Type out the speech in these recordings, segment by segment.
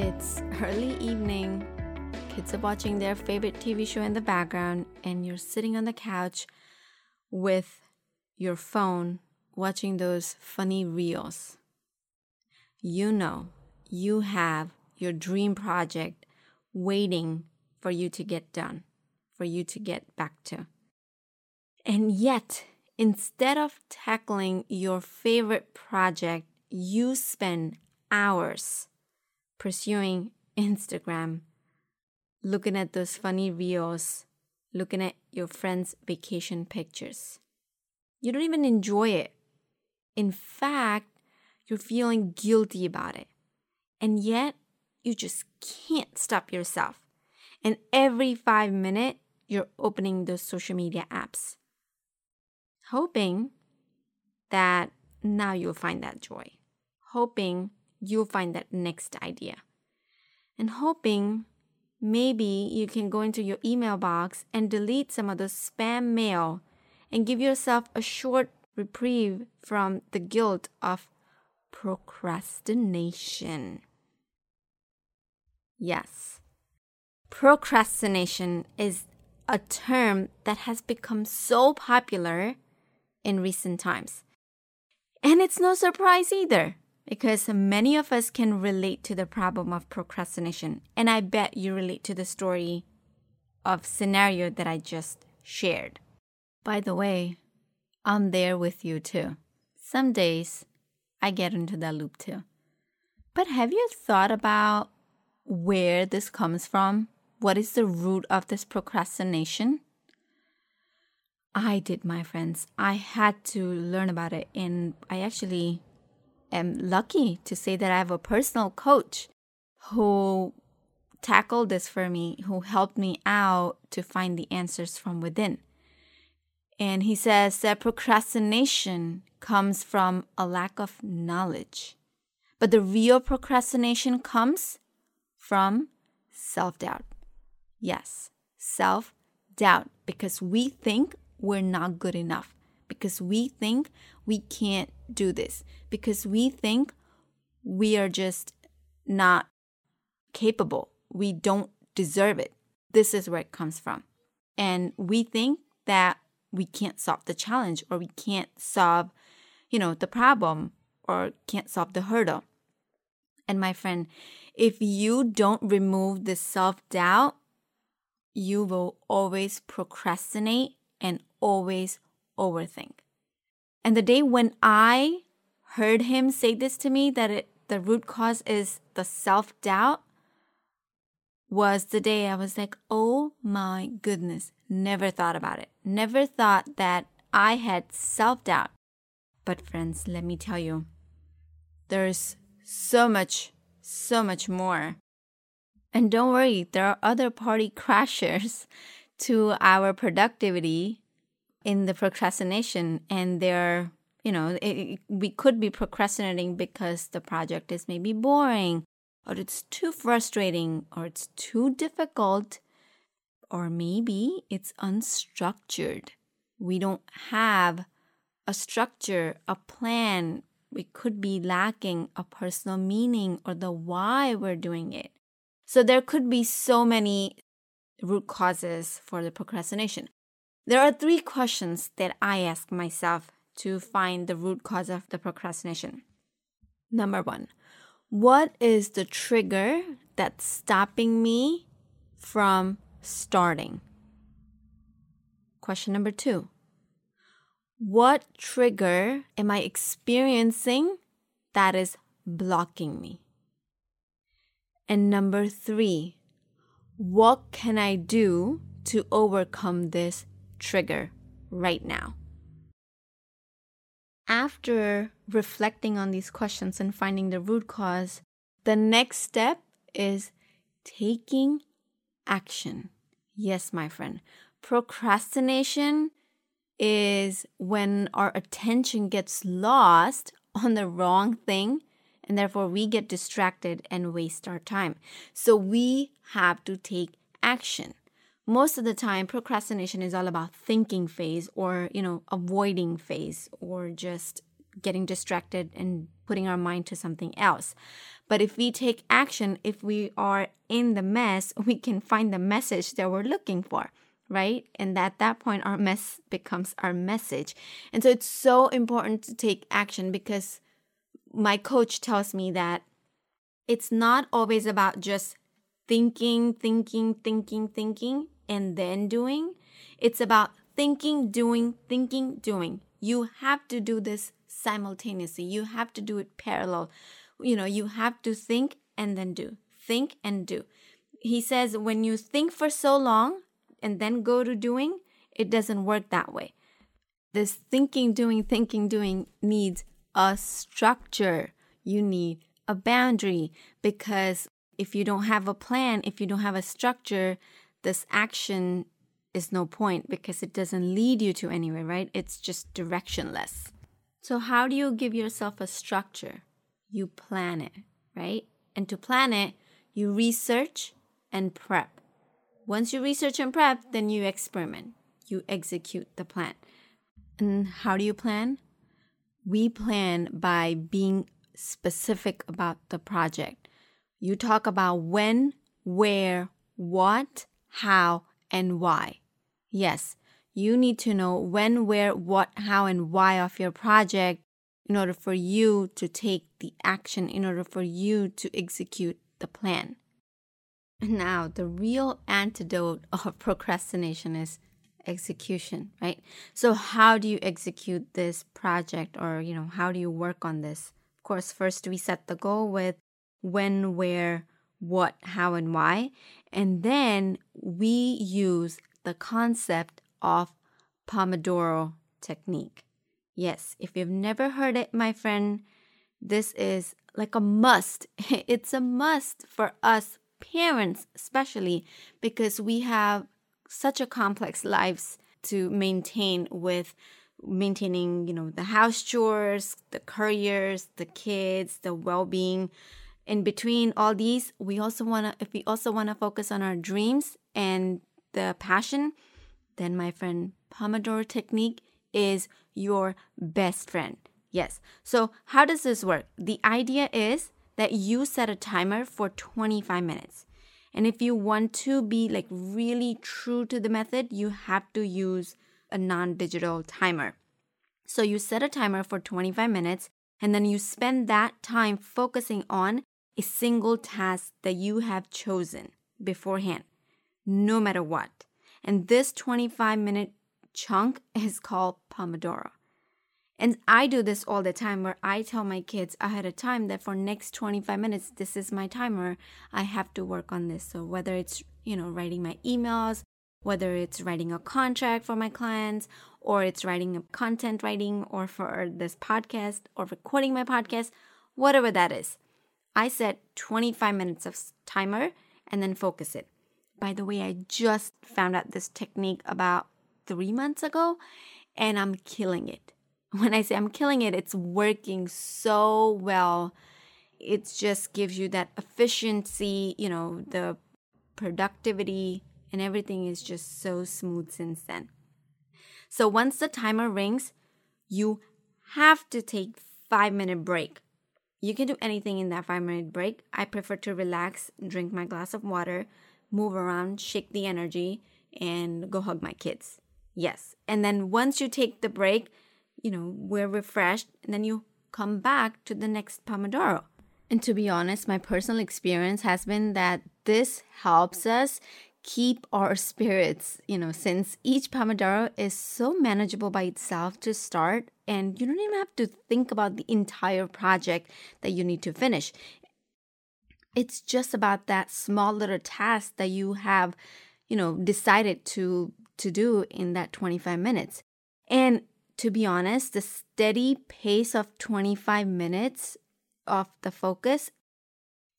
It's early evening. Kids are watching their favorite TV show in the background, and you're sitting on the couch with your phone watching those funny reels. You know you have your dream project waiting for you to get done, for you to get back to. And yet, instead of tackling your favorite project, you spend hours pursuing Instagram, looking at those funny reels, looking at your friends' vacation pictures. You don't even enjoy it. In fact, you're feeling guilty about it. And yet, you just can't stop yourself. And every five minutes, you're opening those social media apps, hoping that now you'll find that joy, hoping you'll find that next idea. And hoping maybe you can go into your email box and delete some of the spam mail and give yourself a short reprieve from the guilt of procrastination. Yes, procrastination is a term that has become so popular in recent times. And it's no surprise either because many of us can relate to the problem of procrastination. And I bet you relate to the story of scenario that I just shared. By the way, I'm there with you too. Some days I get into that loop too. But have you thought about where this comes from? What is the root of this procrastination? I did, my friends. I had to learn about it, and I actually am lucky to say that I have a personal coach who tackled this for me, who helped me out to find the answers from within. And he says that procrastination comes from a lack of knowledge. But the real procrastination comes from self doubt. Yes, self doubt, because we think we're not good enough because we think we can't do this, because we think we are just not capable. We don't deserve it. This is where it comes from. And we think that we can't solve the challenge or we can't solve, you know, the problem or can't solve the hurdle. And my friend, if you don't remove the self doubt, you will always procrastinate and always overthink. And the day when I heard him say this to me, that it, the root cause is the self doubt, was the day I was like, oh my goodness, never thought about it. Never thought that I had self doubt. But, friends, let me tell you, there's so much, so much more. And don't worry, there are other party crashers to our productivity in the procrastination and they're you know it, we could be procrastinating because the project is maybe boring or it's too frustrating or it's too difficult or maybe it's unstructured. We don't have a structure a plan. We could be lacking a personal meaning or the why we're doing it. So there could be so many root causes for the procrastination. There are three questions that I ask myself to find the root cause of the procrastination. Number one, what is the trigger that's stopping me from starting? Question number two, what trigger am I experiencing that is blocking me? And number three, what can I do to overcome this trigger right now. After reflecting on these questions and finding the root cause, the next step is taking action. Yes, my friend. Procrastination is when our attention gets lost on the wrong thing and therefore we get distracted and waste our time. So we have to take action. Most of the time procrastination is all about thinking phase or, you know, avoiding phase or just getting distracted and putting our mind to something else. But if we take action, if we are in the mess, we can find the message that we're looking for right? And at that point, our mess becomes our message. And so it's so important to take action because my coach tells me that it's not always about just thinking, thinking, thinking, thinking, and then doing. It's about thinking, doing, thinking, doing. You have to do this simultaneously. You have to do it parallel. You know, you have to think and then do. Think and do. He says when you think for so long, and then go to doing, it doesn't work that way. This thinking, doing, thinking, doing needs a structure. You need a boundary because if you don't have a plan, if you don't have a structure, this action is no point because it doesn't lead you to anywhere, right? It's just directionless. So, how do you give yourself a structure? You plan it, right? And to plan it, you research and prep. Once you research and prep, then you experiment. You execute the plan. And how do you plan? We plan by being specific about the project. You talk about when, where, what, how, and why. Yes, you need to know when, where, what, how, and why of your project in order for you to take the action, in order for you to execute the plan. Now, the real antidote of procrastination is execution, right? So how do you execute this project or, you know, how do you work on this? Of course, first we set the goal with when, where, what, how, and why. And then we use the concept of Pomodoro technique. Yes, if you've never heard it, my friend, this is like a must. It's a must for us parents especially because we have such a complex lives to maintain with maintaining you know the house chores the careers the kids the well-being in between all these we also want to if we also want to focus on our dreams and the passion then my friend pomodoro technique is your best friend yes so how does this work the idea is that you set a timer for 25 minutes. And if you want to be like really true to the method, you have to use a non digital timer. So you set a timer for 25 minutes and then you spend that time focusing on a single task that you have chosen beforehand, no matter what. And this 25 minute chunk is called Pomodoro. And I do this all the time where I tell my kids ahead of time that for next 25 minutes this is my timer. I have to work on this. So whether it's, you know, writing my emails, whether it's writing a contract for my clients or it's writing a content writing or for this podcast or recording my podcast, whatever that is. I set 25 minutes of timer and then focus it. By the way, I just found out this technique about 3 months ago and I'm killing it when I say I'm killing it, it's working so well. It just gives you that efficiency, you know, the productivity and everything is just so smooth since then. So once the timer rings, you have to take 5 minute break. You can do anything in that 5 minute break. I prefer to relax, drink my glass of water, move around, shake the energy and go hug my kids. Yes. And then once you take the break, you know, we're refreshed, and then you come back to the next Pomodoro. And to be honest, my personal experience has been that this helps us keep our spirits, you know, since each Pomodoro is so manageable by itself to start, and you don't even have to think about the entire project that you need to finish. It's just about that small little task that you have, you know, decided to to do in that 25 minutes. And to be honest, the steady pace of 25 minutes of the focus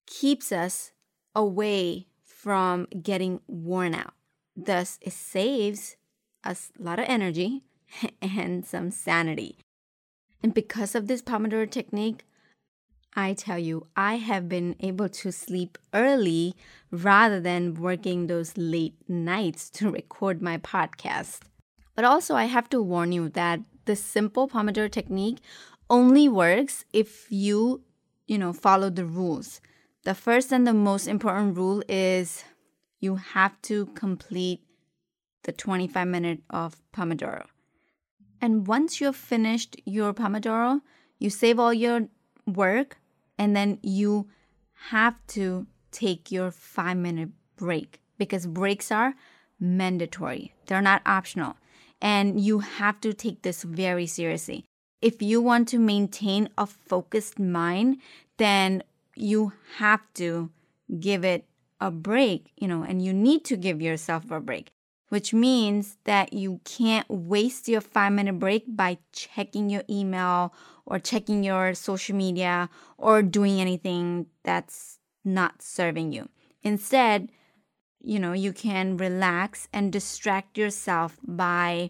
keeps us away from getting worn out. Thus, it saves us a lot of energy and some sanity. And because of this Pomodoro technique, I tell you, I have been able to sleep early rather than working those late nights to record my podcast. But also, I have to warn you that the simple Pomodoro technique only works if you, you know, follow the rules. The first and the most important rule is you have to complete the 25 minute of Pomodoro. And once you've finished your Pomodoro, you save all your work and then you have to take your five minute break because breaks are mandatory, they're not optional. And you have to take this very seriously. If you want to maintain a focused mind, then you have to give it a break, you know, and you need to give yourself a break which means that you can't waste your five minute break by checking your email or checking your social media or doing anything that's not serving you. Instead, you know, you can relax and distract yourself by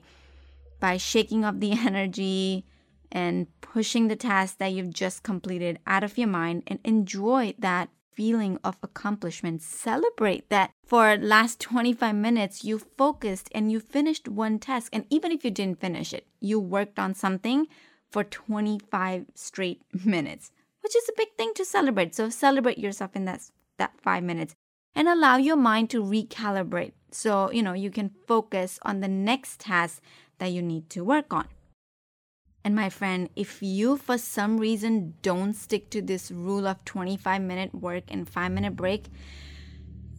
by shaking off the energy and pushing the task that you've just completed out of your mind and enjoy that feeling of accomplishment. Celebrate that for last 25 minutes you focused and you finished one task and even if you didn't finish it, you worked on something for 25 straight minutes, which is a big thing to celebrate. So celebrate yourself in that that 5 minutes and allow your mind to recalibrate so, you know, you can focus on the next task that you need to work on. And my friend, if you for some reason don't stick to this rule of 25 minute work and 5 minute break,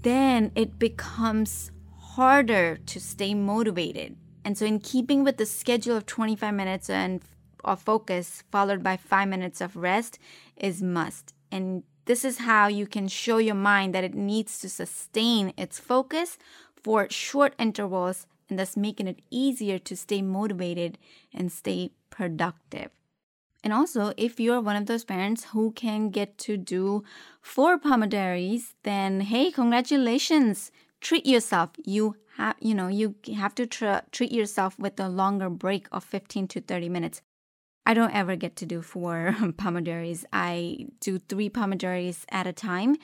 then it becomes harder to stay motivated. And so, in keeping with the schedule of 25 minutes and of focus followed by 5 minutes of rest is must. And this is how you can show your mind that it needs to sustain its focus for short intervals and thus making it easier to stay motivated and stay productive. And also, if you're one of those parents who can get to do four Pomodoros, then hey, congratulations! Treat yourself. You have, you know, you have to tr- treat yourself with a longer break of 15 to 30 minutes. I don't ever get to do four Pomodoros. I do three Pomodoros at a time.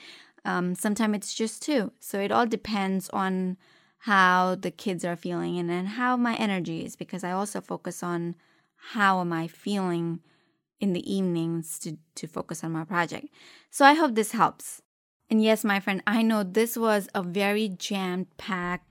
Um, sometimes it's just two. So it all depends on how the kids are feeling and then how my energy is because I also focus on how am I feeling in the evenings to, to focus on my project. So I hope this helps. And yes, my friend, I know this was a very jam packed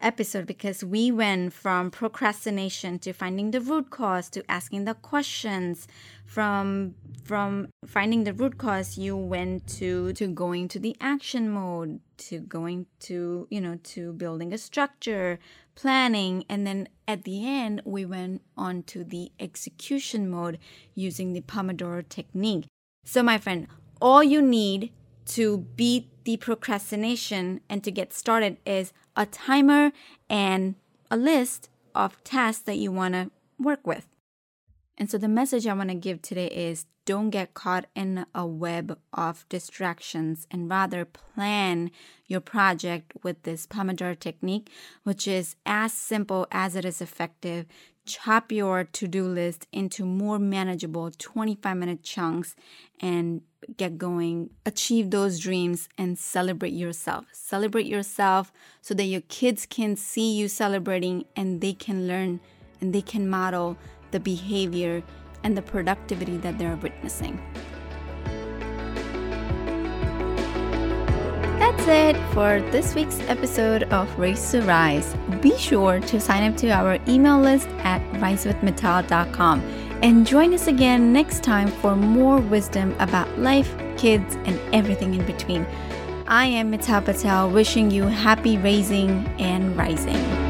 episode because we went from procrastination to finding the root cause to asking the questions from from finding the root cause you went to to going to the action mode to going to you know to building a structure planning and then at the end we went on to the execution mode using the pomodoro technique so my friend all you need to beat the procrastination and to get started is a timer and a list of tasks that you want to work with. And so the message I want to give today is don't get caught in a web of distractions and rather plan your project with this Pomodoro technique, which is as simple as it is effective. Chop your to do list into more manageable 25 minute chunks and get going. Achieve those dreams and celebrate yourself. Celebrate yourself so that your kids can see you celebrating and they can learn and they can model the behavior and the productivity that they're witnessing. That's it for this week's episode of Raise to Rise. Be sure to sign up to our email list at risewithmittal.com and join us again next time for more wisdom about life, kids, and everything in between. I am Mittal Patel, wishing you happy raising and rising.